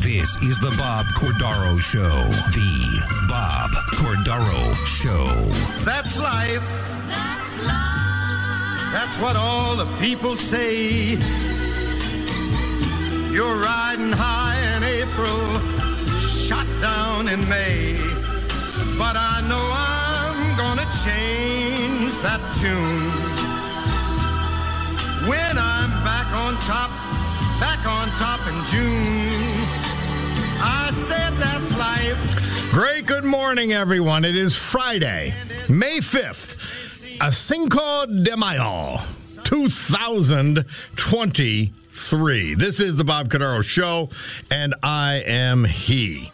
This is the Bob Cordaro Show. The Bob Cordaro Show. That's life. That's life. That's what all the people say. You're riding high in April, shot down in May. But I know I'm gonna change that tune. When I'm back on top, back on top in June. I said that's life. Great good morning, everyone. It is Friday, May 5th, a Cinco de Mayo, 2023. This is the Bob Cordaro Show, and I am he.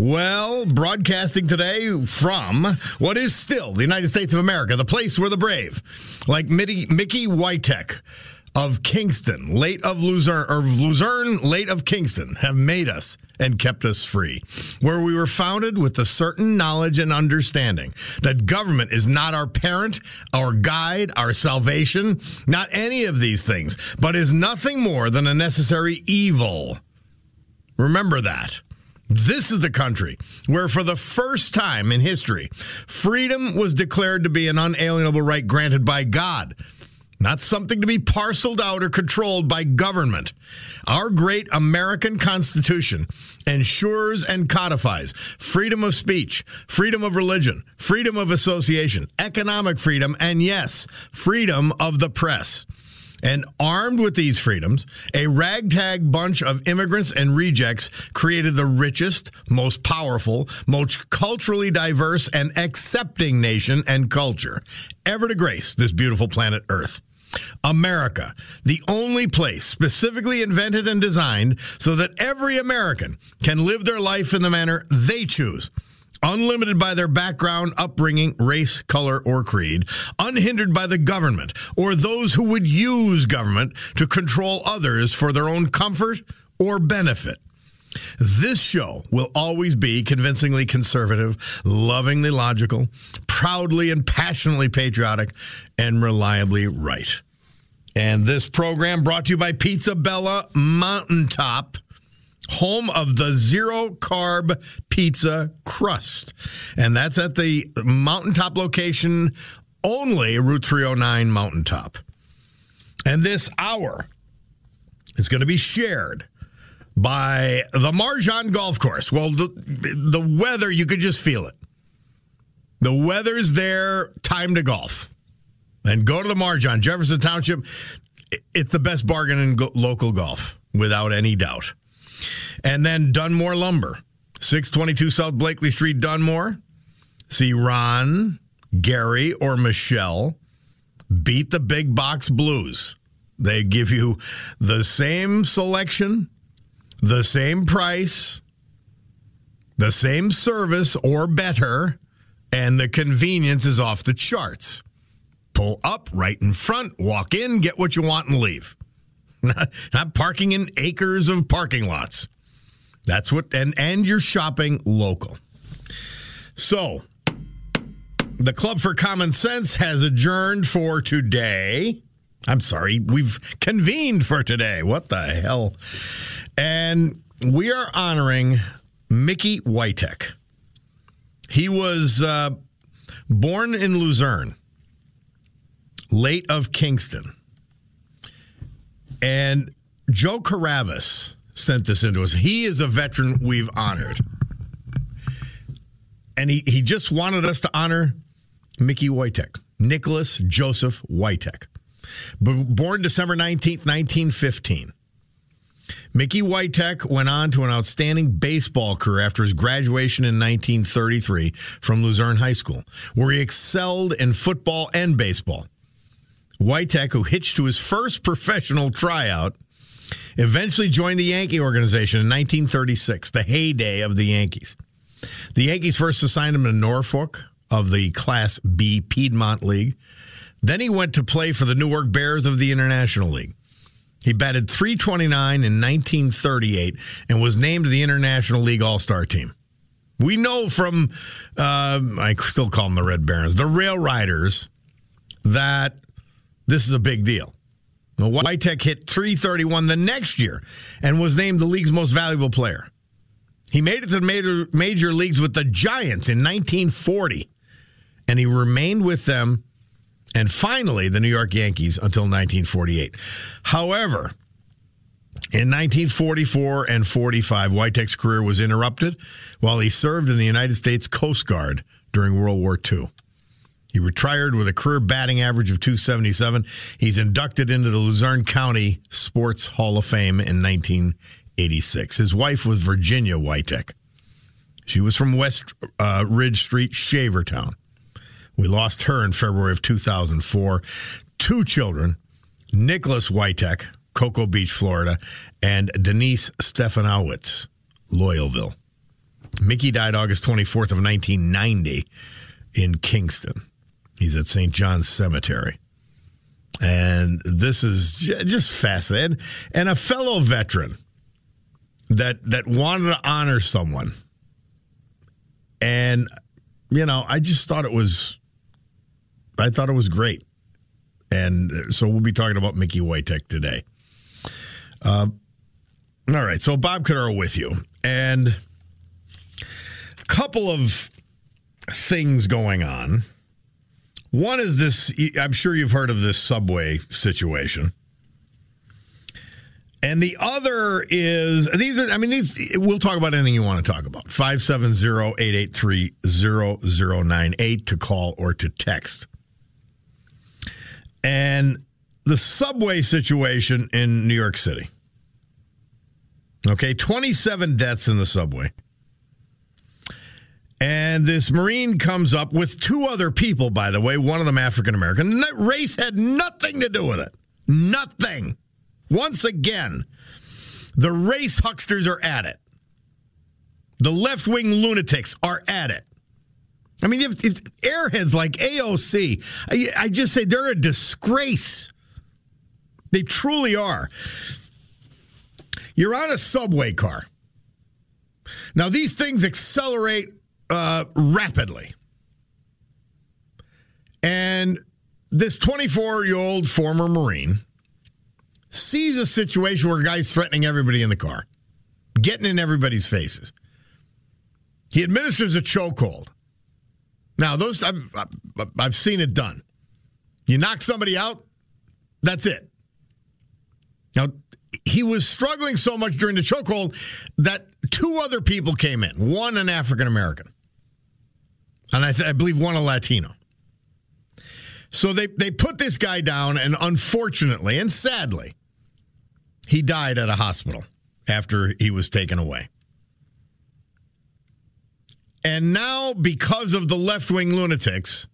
Well, broadcasting today from what is still the United States of America, the place where the brave, like Mickey, Mickey of Kingston, late of Luzerne, or Luzerne, late of Kingston, have made us and kept us free, where we were founded with the certain knowledge and understanding that government is not our parent, our guide, our salvation, not any of these things, but is nothing more than a necessary evil. Remember that. This is the country where, for the first time in history, freedom was declared to be an unalienable right granted by God, not something to be parceled out or controlled by government. Our great American Constitution ensures and codifies freedom of speech, freedom of religion, freedom of association, economic freedom, and yes, freedom of the press. And armed with these freedoms, a ragtag bunch of immigrants and rejects created the richest, most powerful, most culturally diverse, and accepting nation and culture ever to grace this beautiful planet Earth. America, the only place specifically invented and designed so that every American can live their life in the manner they choose unlimited by their background, upbringing, race, color, or creed, unhindered by the government or those who would use government to control others for their own comfort or benefit. This show will always be convincingly conservative, lovingly logical, proudly and passionately patriotic, and reliably right. And this program brought to you by Pizza Bella Mountaintop home of the zero carb pizza crust. And that's at the mountaintop location only, Route 309 Mountaintop. And this hour is going to be shared by the Marjan Golf Course. Well, the, the weather, you could just feel it. The weather's there, time to golf. And go to the Marjan, Jefferson Township. It's the best bargain in go- local golf, without any doubt. And then Dunmore Lumber, 622 South Blakely Street, Dunmore. See Ron, Gary, or Michelle beat the big box blues. They give you the same selection, the same price, the same service or better, and the convenience is off the charts. Pull up right in front, walk in, get what you want, and leave. Not, not parking in acres of parking lots. That's what, and and you're shopping local. So, the Club for Common Sense has adjourned for today. I'm sorry, we've convened for today. What the hell? And we are honoring Mickey Witek. He was uh, born in Luzerne late of Kingston. And Joe Caravis sent this into us. He is a veteran we've honored. And he, he just wanted us to honor Mickey Witek, Nicholas Joseph Witek. B- born December 19th, 1915. Mickey Witek went on to an outstanding baseball career after his graduation in 1933 from Luzerne High School, where he excelled in football and baseball. Witek, who hitched to his first professional tryout, eventually joined the Yankee organization in 1936, the heyday of the Yankees. The Yankees first assigned him to Norfolk of the Class B Piedmont League. Then he went to play for the Newark Bears of the International League. He batted 329 in 1938 and was named the International League All Star team. We know from, uh, I still call them the Red Barons, the Rail Riders, that this is a big deal. Witek hit 331 the next year and was named the league's most valuable player. He made it to the major, major leagues with the Giants in 1940, and he remained with them and finally the New York Yankees until 1948. However, in 1944 and 45, Witek's career was interrupted while he served in the United States Coast Guard during World War II. He retired with a career batting average of 277. He's inducted into the Luzerne County Sports Hall of Fame in 1986. His wife was Virginia Witek. She was from West uh, Ridge Street, Shavertown. We lost her in February of 2004. Two children, Nicholas Witek, Cocoa Beach, Florida, and Denise Stefanowitz, Loyalville. Mickey died August 24th of 1990 in Kingston. He's at St. John's Cemetery. And this is just fascinating. And a fellow veteran that that wanted to honor someone. And you know, I just thought it was I thought it was great. And so we'll be talking about Mickey Witek today. Uh, all right, so Bob Cordaro with you. And a couple of things going on. One is this I'm sure you've heard of this subway situation. And the other is these are I mean these we'll talk about anything you want to talk about. 570-883-0098 to call or to text. And the subway situation in New York City. Okay, 27 deaths in the subway. And this Marine comes up with two other people, by the way, one of them African American. That race had nothing to do with it. Nothing. Once again, the race hucksters are at it. The left wing lunatics are at it. I mean, if, if airheads like AOC, I, I just say they're a disgrace. They truly are. You're on a subway car. Now, these things accelerate uh, rapidly. And this 24 year old former Marine sees a situation where a guy's threatening everybody in the car, getting in everybody's faces. He administers a chokehold. Now, those I've, I've seen it done. You knock somebody out, that's it. Now, he was struggling so much during the chokehold that two other people came in. One an African American, and I, th- I believe one a Latino. So they they put this guy down, and unfortunately and sadly, he died at a hospital after he was taken away. And now, because of the left wing lunatics,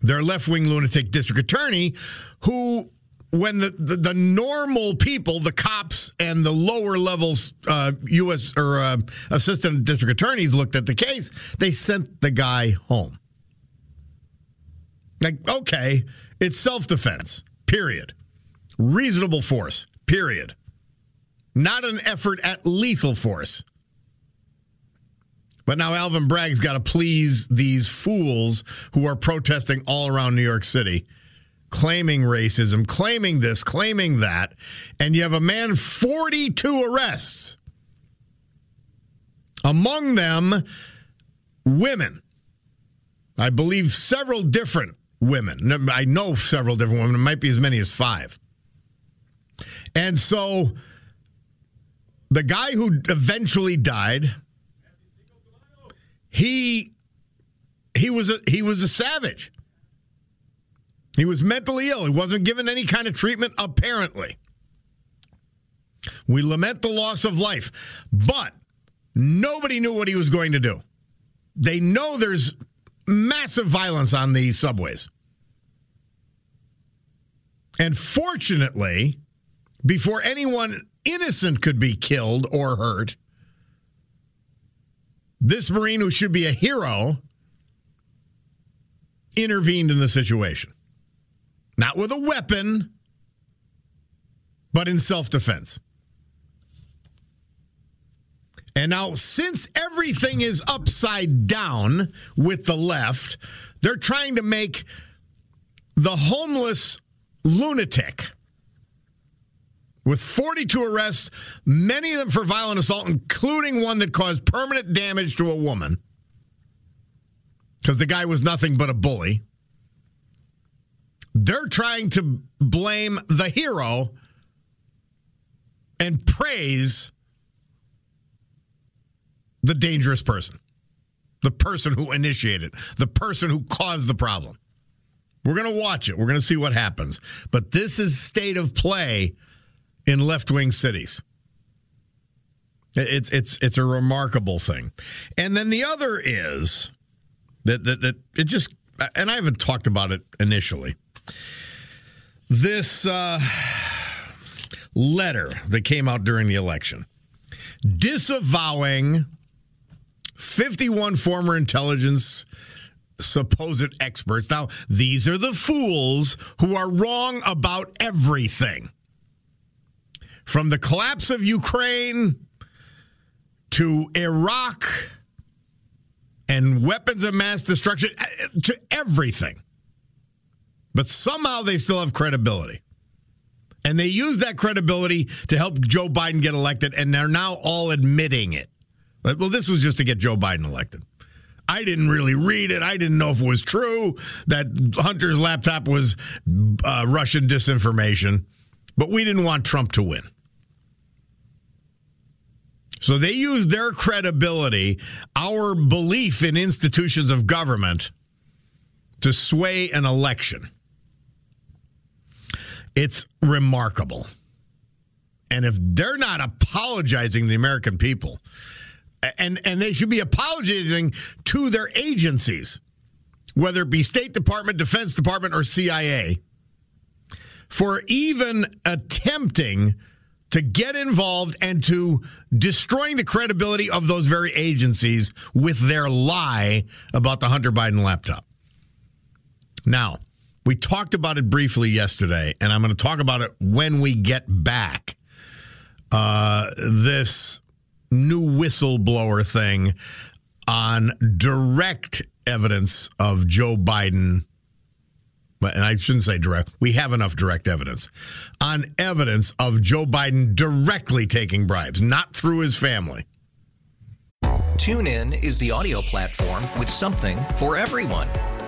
their left wing lunatic district attorney, who, when the, the, the, normal people, the cops and the lower levels uh, U.S. or uh, assistant district attorneys looked at the case, they sent the guy home. Like, okay, it's self defense, period. Reasonable force, period. Not an effort at lethal force. But now Alvin Bragg's got to please these fools who are protesting all around New York City, claiming racism, claiming this, claiming that. And you have a man, 42 arrests. Among them, women. I believe several different women. I know several different women. It might be as many as five. And so the guy who eventually died, he he was a he was a savage. He was mentally ill. He wasn't given any kind of treatment, apparently. We lament the loss of life, but nobody knew what he was going to do. They know there's massive violence on these subways. And fortunately, before anyone innocent could be killed or hurt, this Marine, who should be a hero, intervened in the situation. Not with a weapon, but in self defense. And now, since everything is upside down with the left, they're trying to make the homeless lunatic with 42 arrests, many of them for violent assault, including one that caused permanent damage to a woman because the guy was nothing but a bully. They're trying to blame the hero and praise the dangerous person, the person who initiated, the person who caused the problem. We're going to watch it. We're going to see what happens. But this is state of play in left wing cities. It's it's it's a remarkable thing. And then the other is that that, that it just and I haven't talked about it initially. This uh, letter that came out during the election disavowing 51 former intelligence supposed experts. Now, these are the fools who are wrong about everything. From the collapse of Ukraine to Iraq and weapons of mass destruction uh, to everything. But somehow they still have credibility. And they use that credibility to help Joe Biden get elected, and they're now all admitting it. Well, this was just to get Joe Biden elected. I didn't really read it. I didn't know if it was true that Hunter's laptop was uh, Russian disinformation, but we didn't want Trump to win. So they use their credibility, our belief in institutions of government, to sway an election. It's remarkable. And if they're not apologizing to the American people, and and they should be apologizing to their agencies, whether it be State Department, Defense Department, or CIA, for even attempting to get involved and to destroying the credibility of those very agencies with their lie about the Hunter Biden laptop. Now, we talked about it briefly yesterday, and I'm going to talk about it when we get back. Uh, this new whistleblower thing on direct evidence of Joe Biden. And I shouldn't say direct. We have enough direct evidence on evidence of Joe Biden directly taking bribes, not through his family. TuneIn is the audio platform with something for everyone.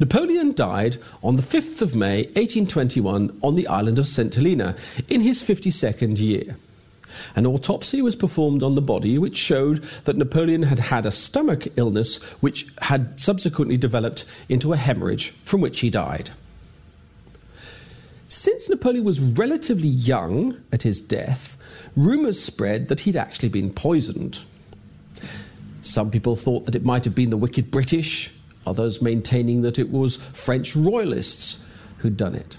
Napoleon died on the 5th of May 1821 on the island of St. Helena in his 52nd year. An autopsy was performed on the body which showed that Napoleon had had a stomach illness which had subsequently developed into a hemorrhage from which he died. Since Napoleon was relatively young at his death, rumours spread that he'd actually been poisoned. Some people thought that it might have been the wicked British, others maintaining that it was French royalists who'd done it.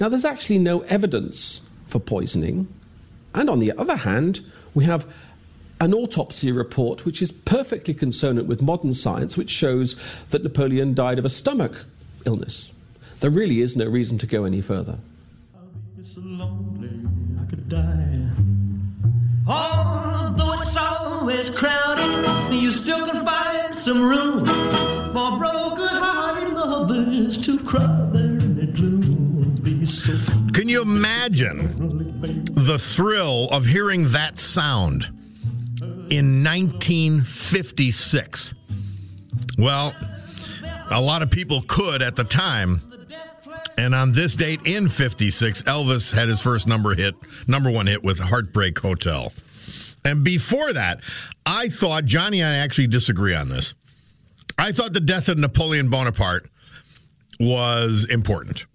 Now, there's actually no evidence for poisoning, and on the other hand, we have an autopsy report which is perfectly consonant with modern science, which shows that Napoleon died of a stomach illness. There really is no reason to go any further. It's always crowded, you still can find some room for broken-hearted lovers to cry there in the gloom. Can you imagine the thrill of hearing that sound in 1956? Well, a lot of people could at the time. And on this date in 56, Elvis had his first number hit, number one hit with Heartbreak Hotel. And before that, I thought, Johnny and I actually disagree on this. I thought the death of Napoleon Bonaparte was important.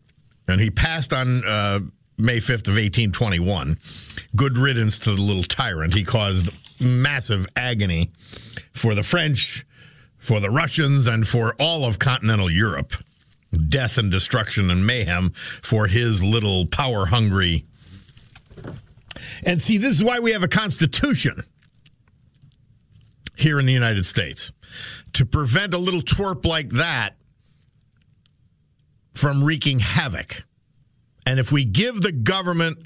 And he passed on uh, May 5th of 1821. Good riddance to the little tyrant. He caused massive agony for the French, for the Russians, and for all of continental Europe. Death and destruction and mayhem for his little power hungry. And see, this is why we have a constitution here in the United States to prevent a little twerp like that from wreaking havoc. And if we give the government,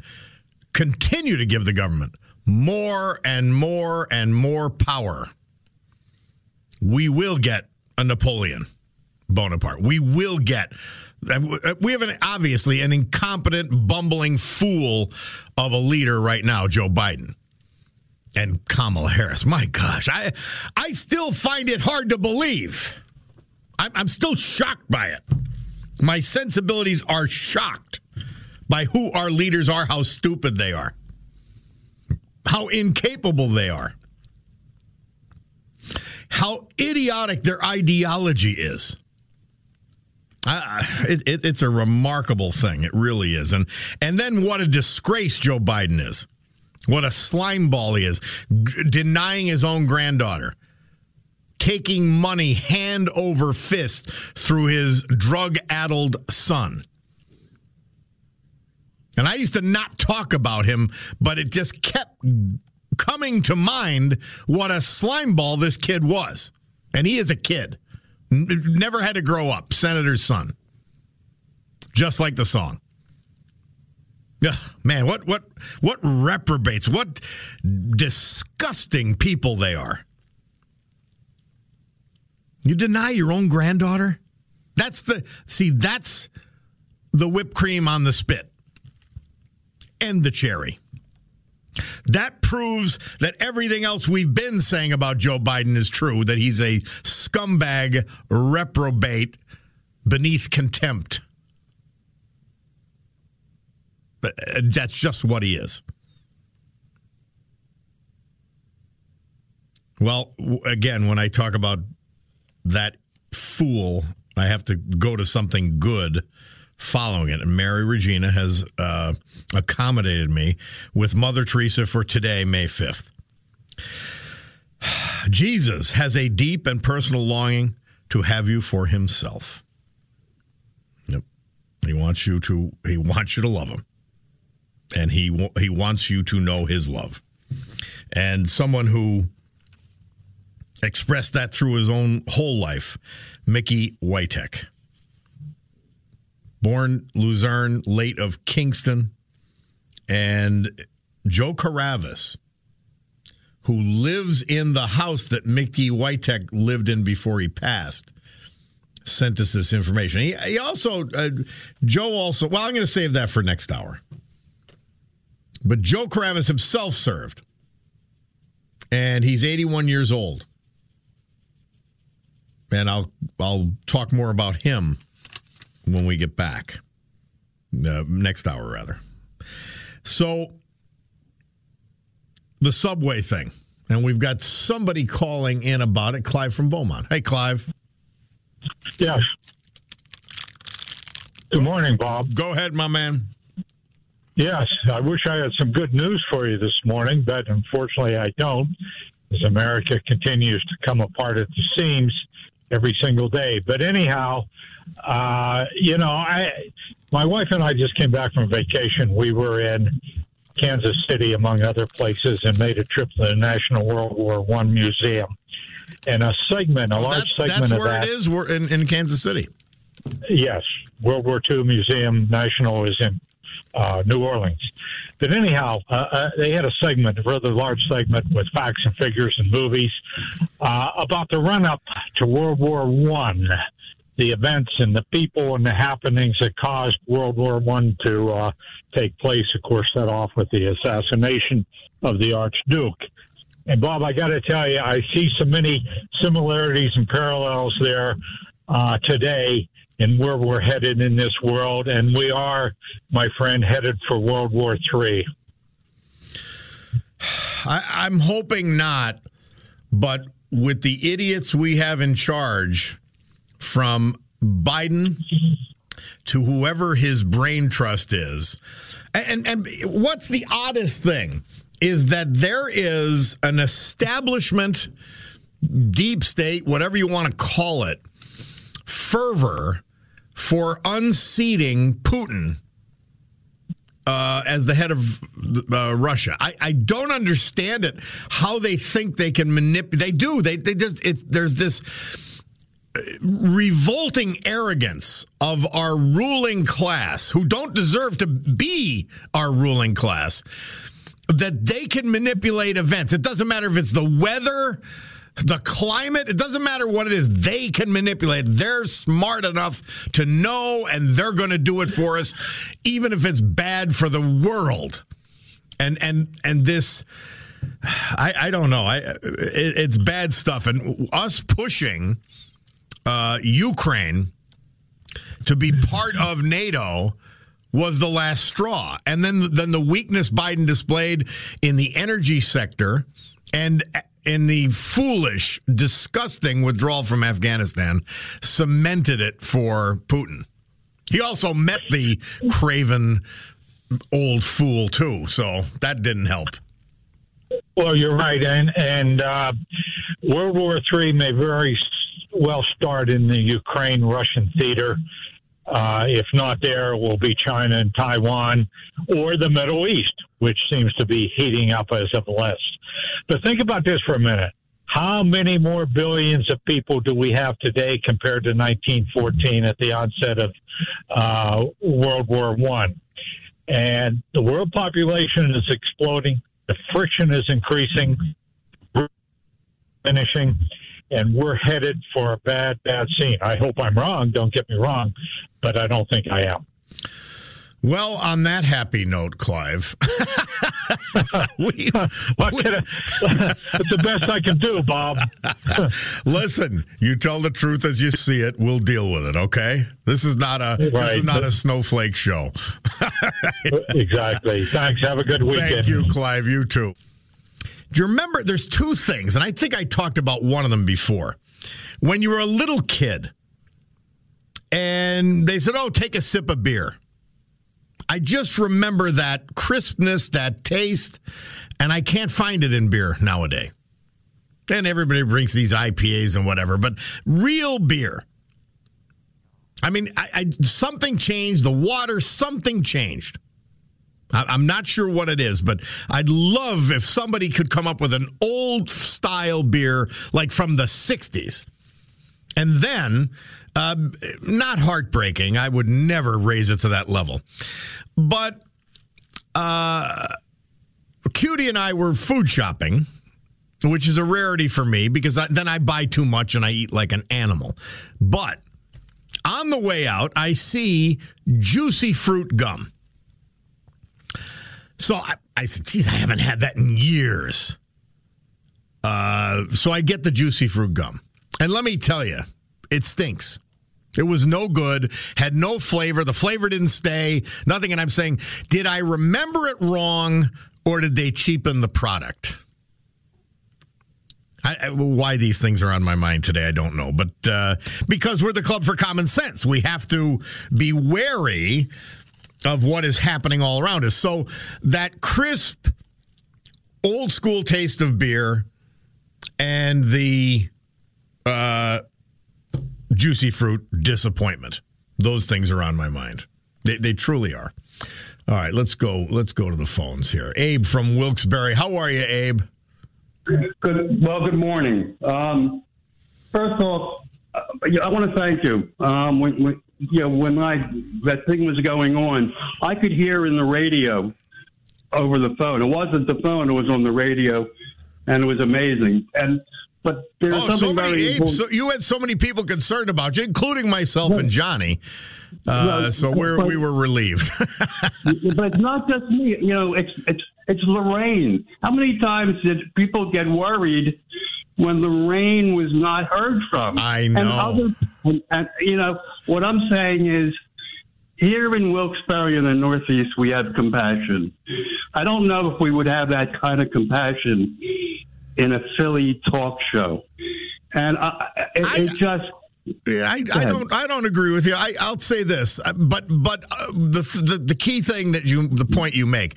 continue to give the government more and more and more power, we will get a Napoleon Bonaparte. We will get. Uh, we have an obviously an incompetent, bumbling fool of a leader right now, Joe Biden and Kamala Harris. My gosh, I I still find it hard to believe. I'm, I'm still shocked by it. My sensibilities are shocked by who our leaders are, how stupid they are, how incapable they are, how idiotic their ideology is. Uh, it, it, it's a remarkable thing. It really is. And and then what a disgrace Joe Biden is. What a slimeball he is, g- denying his own granddaughter, taking money hand over fist through his drug addled son. And I used to not talk about him, but it just kept coming to mind what a slimeball this kid was. And he is a kid. Never had to grow up, senator's son. Just like the song. Ugh, man, what what what reprobates, what disgusting people they are. You deny your own granddaughter? That's the see, that's the whipped cream on the spit. And the cherry. That proves that everything else we've been saying about Joe Biden is true, that he's a scumbag, reprobate, beneath contempt. But uh, that's just what he is. Well, again, when I talk about that fool, I have to go to something good following it. And Mary Regina has uh, accommodated me with Mother Teresa for today, May 5th. Jesus has a deep and personal longing to have you for himself. Yep. He wants you to he wants you to love him. And he he wants you to know his love. And someone who expressed that through his own whole life, Mickey Witek born Luzerne, late of Kingston, and Joe Caravas, who lives in the house that Mickey Witek lived in before he passed, sent us this information. He, he also, uh, Joe also, well, I'm going to save that for next hour. But Joe Kravis himself served, and he's 81 years old. And I'll I'll talk more about him when we get back. Uh, next hour, rather. So, the subway thing. And we've got somebody calling in about it, Clive from Beaumont. Hey, Clive. Yes. Good morning, Bob. Go ahead, my man. Yes, I wish I had some good news for you this morning, but unfortunately I don't, as America continues to come apart at the seams every single day. But anyhow, uh, you know, I, my wife and I just came back from vacation. We were in Kansas City, among other places, and made a trip to the National World War One Museum. And a segment, a Oh, large that's, segment that's of where that. is. We're in, in Kansas City. Yes, World War II Museum National is in uh, New Orleans. But anyhow, uh, uh, they had a segment, a rather large segment with facts and figures and movies uh, about the run-up to World War One, the events and the people and the happenings that caused World War One to uh, take place. Of course, set off with the assassination of the Archduke. And Bob, I got to tell you, I see so many similarities and parallels there uh, today in where we're headed in this world, and we are, my friend, headed for World War III. I, I'm hoping not, but with the idiots we have in charge, from Biden to whoever his brain trust is, and and what's the oddest thing is that there is an establishment, deep state, whatever you want to call it, fervor for unseating Putin uh, as the head of uh, Russia. I, I don't understand it. How they think they can manipulate? They do. They they just it, there's this uh, revolting arrogance of our ruling class who don't deserve to be our ruling class that they can manipulate events. It doesn't matter if it's the weather, the climate, it doesn't matter what it is. They can manipulate. They're smart enough to know and they're going to do it for us even if it's bad for the world. And and and this I, I don't know. I it, it's bad stuff and us pushing uh, Ukraine to be part of NATO was the last straw. And then then the weakness Biden displayed in the energy sector and in the foolish, disgusting withdrawal from Afghanistan cemented it for Putin. He also met the craven old fool too, so that didn't help. Well, you're right, and and uh, World War Three may very well start in the Ukraine-Russian theater. Uh, if not there, it will be China and Taiwan or the Middle East, which seems to be heating up as of late. But think about this for a minute. How many more billions of people do we have today compared to 1914 at the onset of uh, World War One? And the world population is exploding. The friction is increasing, finishing, and we're headed for a bad, bad scene. I hope I'm wrong. Don't get me wrong, but I don't think I am. Well, on that happy note, Clive, we, what can I, it's the best I can do, Bob. Listen, you tell the truth as you see it. We'll deal with it. Okay. This is not a this is not a snowflake show. Uh, exactly. Thanks. Have a good weekend. Thank you, Clive. You too. Do you remember? There's two things, and I think I talked about one of them before. When you were a little kid, and they said, "Oh, take a sip of beer." I just remember that crispness, that taste, and I can't find it in beer nowadays. And everybody brings these IPAs and whatever, but real beer. I mean, I, I something changed. The water, something changed. I- I'm not sure what it is, but I'd love if somebody could come up with an old style beer like from the 60s. And then, uh, not heartbreaking. I would never raise it to that level. But uh, Cutie and I were food shopping, which is a rarity for me because I, then I buy too much and I eat like an animal. But on the way out, I see juicy fruit gum. So I, I said, geez, I haven't had that in years. Uh, so I get the juicy fruit gum. And let me tell you, it stinks. It was no good, had no flavor. The flavor didn't stay, nothing. And I'm saying, did I remember it wrong or did they cheapen the product? I, I, why these things are on my mind today, I don't know. But uh, because we're the Club for Common Sense, we have to be wary of what is happening all around us. So that crisp, old school taste of beer and the uh, juicy fruit disappointment. Those things are on my mind. They, they truly are. All right, let's go. Let's go to the phones here. Abe from Wilkes-Barre. How are you, Abe? Good. Well, good morning. Um, first off, uh, I want to thank you. Um, when, when, you know, when I that thing was going on, I could hear in the radio over the phone. It wasn't the phone; it was on the radio, and it was amazing. And but there's oh, something so many, very Abe, so you had so many people concerned about you, including myself and Johnny. Uh, so we're, but- we were relieved. but it's not just me. You know, it's it's it's Lorraine. How many times did people get worried when Lorraine was not heard from? I And, know. other, and, and you know what I'm saying is. Here in Wilkes-Barre in the Northeast, we have compassion. I don't know if we would have that kind of compassion in a Philly talk show, and I, it, it just Yeah, I, I don't. I don't agree with you. I, I'll say this, uh, but but uh, the, the the key thing that you, the point you make,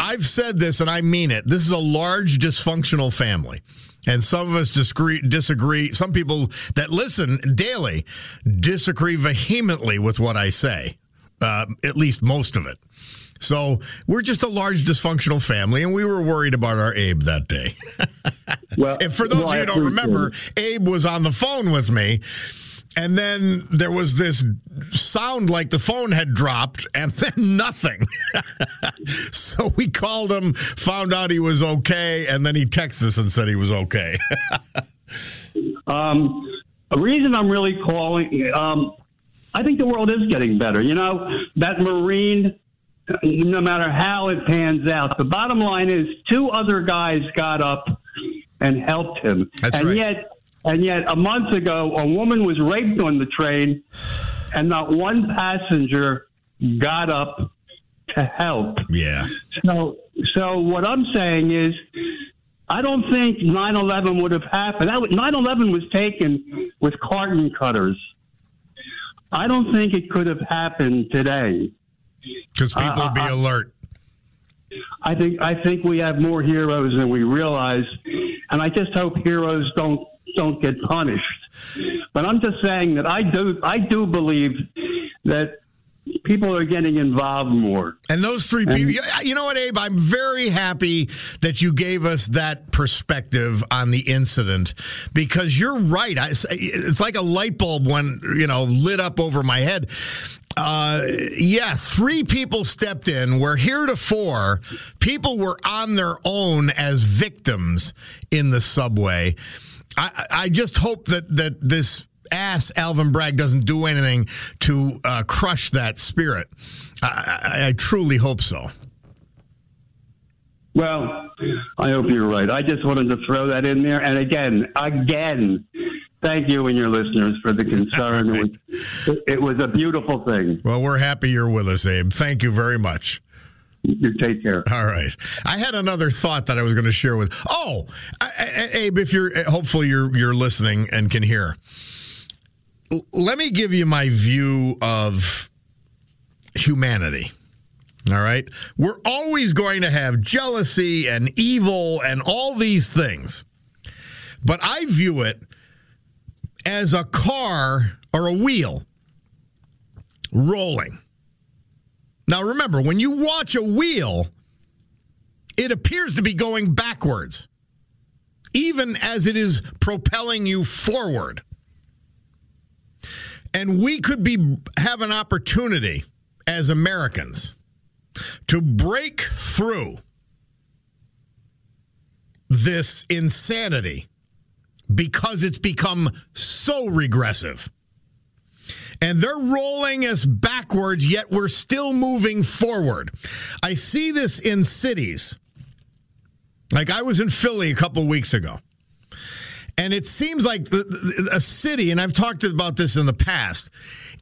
I've said this and I mean it. This is a large dysfunctional family, and some of us disagree. Disagree. Some people that listen daily disagree vehemently with what I say. Uh, at least most of it. So we're just a large dysfunctional family, and we were worried about our Abe that day. well, and for those well, of you who don't remember, it. Abe was on the phone with me. And then there was this sound like the phone had dropped, and then nothing. so we called him, found out he was okay, and then he texted us and said he was okay. Um, a reason I'm really calling, um, I think the world is getting better. You know, that Marine, no matter how it pans out, the bottom line is two other guys got up and helped him. That's and right. yet, and yet, a month ago, a woman was raped on the train, and not one passenger got up to help. yeah. So, so what I'm saying is, I don't think 9/11 would have happened. That was- 9/11 was taken with carton cutters. I don't think it could have happened today. Because people would be Uh, uh, alert. I think I think we have more heroes than we realize, and I just hope heroes don't don't get punished. But I'm just saying that I do I do believe that people are getting involved more. And those three people, you- know what, Abe? I'm very happy that you gave us that perspective on the incident because you're right. I, it's like a light bulb when, you know, lit up over my head. Uh, yeah, three people stepped in where heretofore people were on their own as victims in the subway. I, I just hope that, that this ass Alvin Bragg doesn't do anything to uh, crush that spirit. I, I, I truly hope so. Well, I hope you're right. I just wanted to throw that in there. And again, again, thank you and your listeners for the concern. It was, it was a beautiful thing. Well, we're happy you're with us, Abe. Thank you very much. You take care. All right. I had another thought that I was going to share with. Oh, I, I, Abe, if you're hopefully you're you're listening and can hear. L- Let me give you my view of humanity. All right. We're always going to have jealousy and evil and all these things. But I view it as a car or a wheel rolling. Now, remember, when you watch a wheel, it appears to be going backwards, even as it is propelling you forward. And we could be have an opportunity as Americans to break through this insanity because it's become so regressive. and they're rolling us backwards, yet we're still moving forward. I see this in cities. Like I was in Philly a couple weeks ago. And it seems like the, the, a city, and I've talked about this in the past,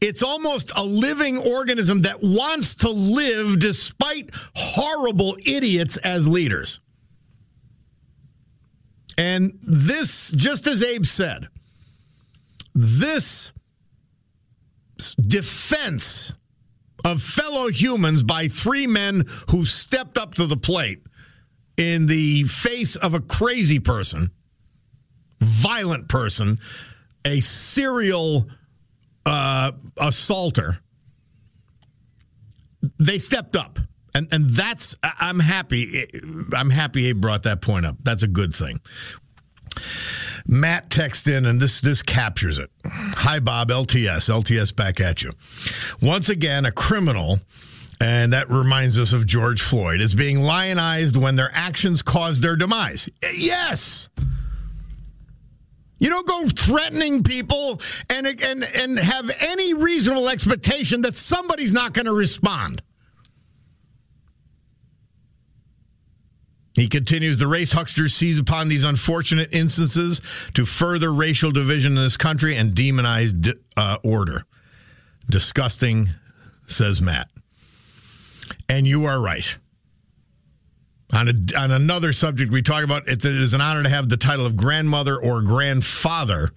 it's almost a living organism that wants to live despite horrible idiots as leaders. And this, just as Abe said, this defense of fellow humans by three men who stepped up to the plate in the face of a crazy person, violent person, a serial uh, assaulter. They stepped up. And, and that's I'm happy. Eh, I'm happy he brought that point up. That's a good thing. Matt texts in, and this this captures it. Hi, Bob. LTS. LTS back at you. Once again, a criminal, and that reminds us of George Floyd, is being lionized when their actions cause their demise. Eh, yes. You don't go threatening people and and and have any reasonable expectation that somebody's not going to respond. He continues the race hucksters seize upon these unfortunate instances to further racial division in this country and demonize uh, order. Disgusting, says Matt. And you are right. On, a, on another subject we talk about, it's, it is an honor to have the title of grandmother or grandfather,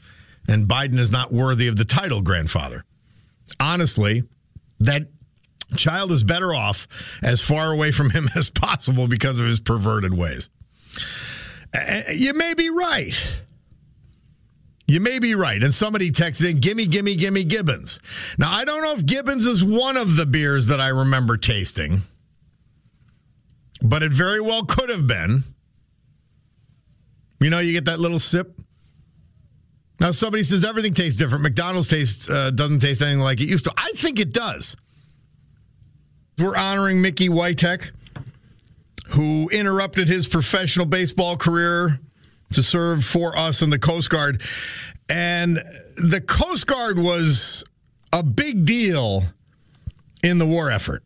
and Biden is not worthy of the title grandfather. Honestly, that child is better off as far away from him as possible because of his perverted ways. You may be right. You may be right. And somebody texted in, gimme, gimme, gimme Gibbons. Now, I don't know if Gibbons is one of the beers that I remember tasting, but it very well could have been. You know, you get that little sip. Now, somebody says everything tastes different. McDonald's tastes uh, doesn't taste anything like it used to. I think it does. We're honoring Mickey Witek, who interrupted his professional baseball career to serve for us in the Coast Guard. And the Coast Guard was a big deal in the war effort.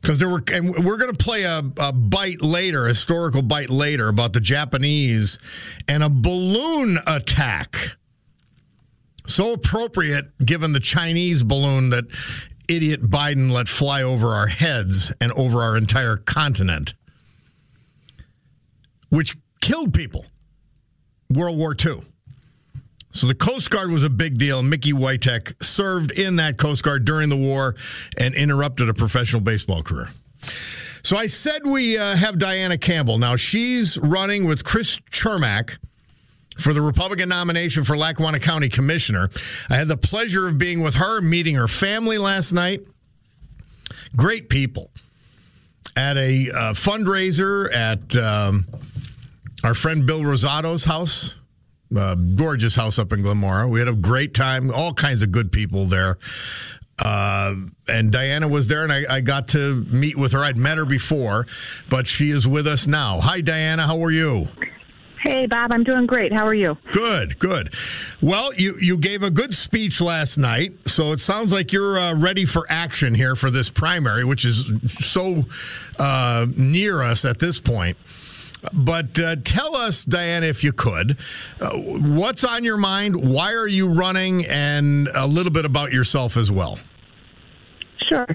Because there were, and we're going to play a, a bite later, a historical bite later about the Japanese and a balloon attack. So appropriate given the Chinese balloon that idiot Biden let fly over our heads and over our entire continent, which killed people. World War II. So the Coast Guard was a big deal. Mickey Witek served in that Coast Guard during the war and interrupted a professional baseball career. So I said we uh, have Diana Campbell. Now she's running with Chris Chermak for the Republican nomination for Lackawanna County Commissioner. I had the pleasure of being with her, meeting her family last night. Great people. At a uh, fundraiser at um, our friend Bill Rosado's house, uh, gorgeous house up in Glenmaura. We had a great time, all kinds of good people there. Uh, and Diana was there, and I, I, got to meet with her. I'd met her before, but she is with us now. Hi, Diana. How are you? Hey, Bob, I'm doing great. How are you? Good, good. Well, you, you gave a good speech last night, so it sounds like you're uh, ready for action here for this primary, which is so uh, near us at this point. But uh, tell us, Diana, if you could, uh, what's on your mind? Why are you running? And a little bit about yourself as well. Sure.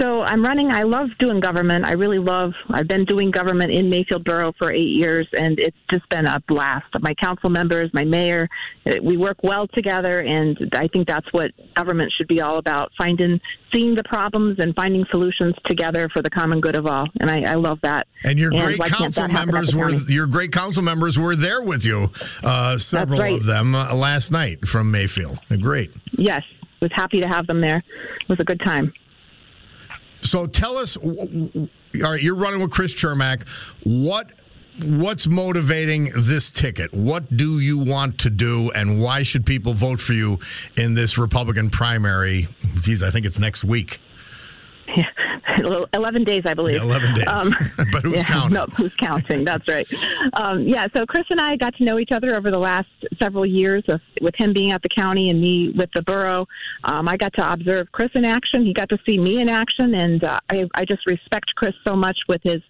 So I'm running. I love doing government. I really love. I've been doing government in Mayfield Borough for eight years, and it's just been a blast. My council members, my mayor, eh, we work well together, and I think that's what government should be all about: finding, seeing the problems, and finding solutions together for the common good of all. And I, I love that. And your and great council members were your great council members were there with you, uh, several right. of them uh, last night from Mayfield. Great. Yes, was happy to have them there. It was a good time. So tell us, all right, you're running with Chris Chermak. What what's motivating this ticket? What do you want to do, and why should people vote for you in this Republican primary? Geez, I think it's next week. Yeah, 11 days, I believe. Yeah, 11 days. Um, but who's yeah, counting? No, who's counting? That's right. Um, yeah, so Chris and I got to know each other over the last several years with, with him being at the county and me with the borough. Um, I got to observe Chris in action. He got to see me in action, and uh, I, I just respect Chris so much with his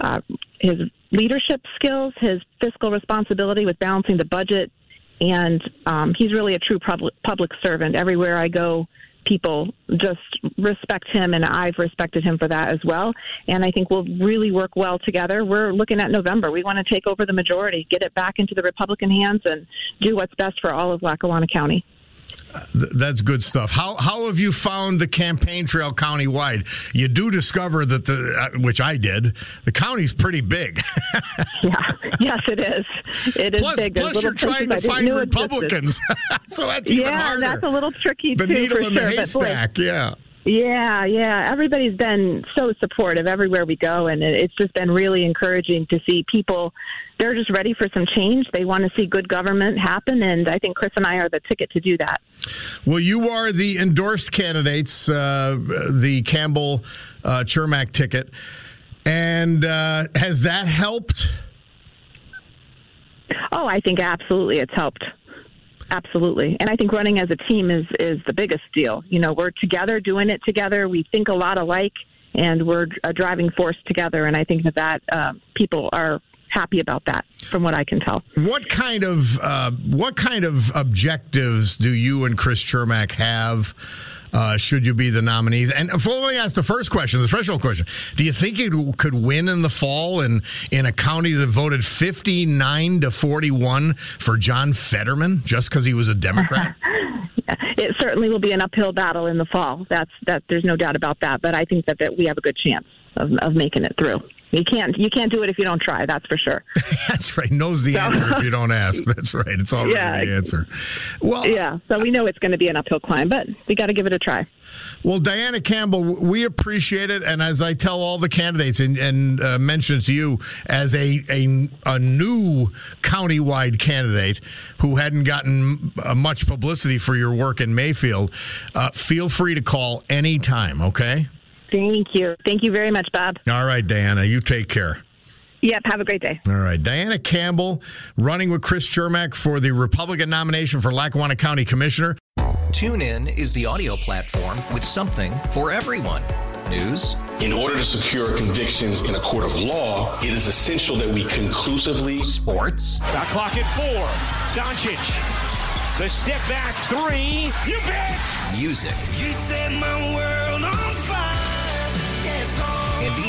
uh, his leadership skills, his fiscal responsibility with balancing the budget, and um, he's really a true public, public servant. Everywhere I go, people just respect him, and I've respected him for that as well. And I think we'll really work well together. We're looking at November. We want to take over the majority, get it back into the Republican hands, and do what's best for all of Lackawanna County. Th- That's good stuff. How how have you found the campaign trail countywide? You do discover that the uh, which I did. The county's pretty big. yeah, yes, it is. It is plus, big. Plus you're little trying to find didn't know existed. Republicans, so that's even yeah, harder. that's a little tricky the too. in the sure. Boy, haystack. yeah. Yeah, yeah. Everybody's been so supportive everywhere we go, and it's just been really encouraging to see people. They're just ready for some change. They want to see good government happen, and I think Chris and I are the ticket to do that. Well, you are the endorsed candidates, uh, the Campbell uh, Chermak ticket, and uh, has that helped? Oh, I think absolutely it's helped. Absolutely. And I think running as a team is is the biggest deal. You know, we're together doing it together. We think a lot alike and we're a driving force together and I think that that uh, people are happy about that from what I can tell. What kind of uh, what kind of objectives do you and Chris Chermak have? Uh, should you be the nominees? And if- let me ask the first question, the threshold question: Do you think it could win in the fall in in a county that voted fifty nine to forty one for John Fetterman just because he was a Democrat? It certainly will be an uphill battle in the fall. That's that there's no doubt about that, but I think that, that we have a good chance of, of making it through. You can't you can't do it if you don't try, that's for sure. That's right. Knows the answer if you don't ask. That's right. It's already Yeah. the answer. Well, yeah, so we know it's going to be an uphill climb, but we got to give it a try. Well, Diana Campbell, we appreciate it, and as I tell all the candidates and, and uh, mention it to you as a, a a new countywide candidate who hadn't gotten uh, much publicity for your work in Mayfield, uh, feel free to call anytime. Okay. Thank you. Thank you very much, Bob. All right, Diana, you take care. Yep, have a great day. All right. Diana Campbell running with Chris Chermak for the Republican nomination for Lackawanna County Commissioner. Tune in is the audio platform with something for everyone. News, In order to secure convictions in a court of law, it is essential that we conclusively. sports, Shot clock at four. Doncic. The step back three. You bet. music, You set my world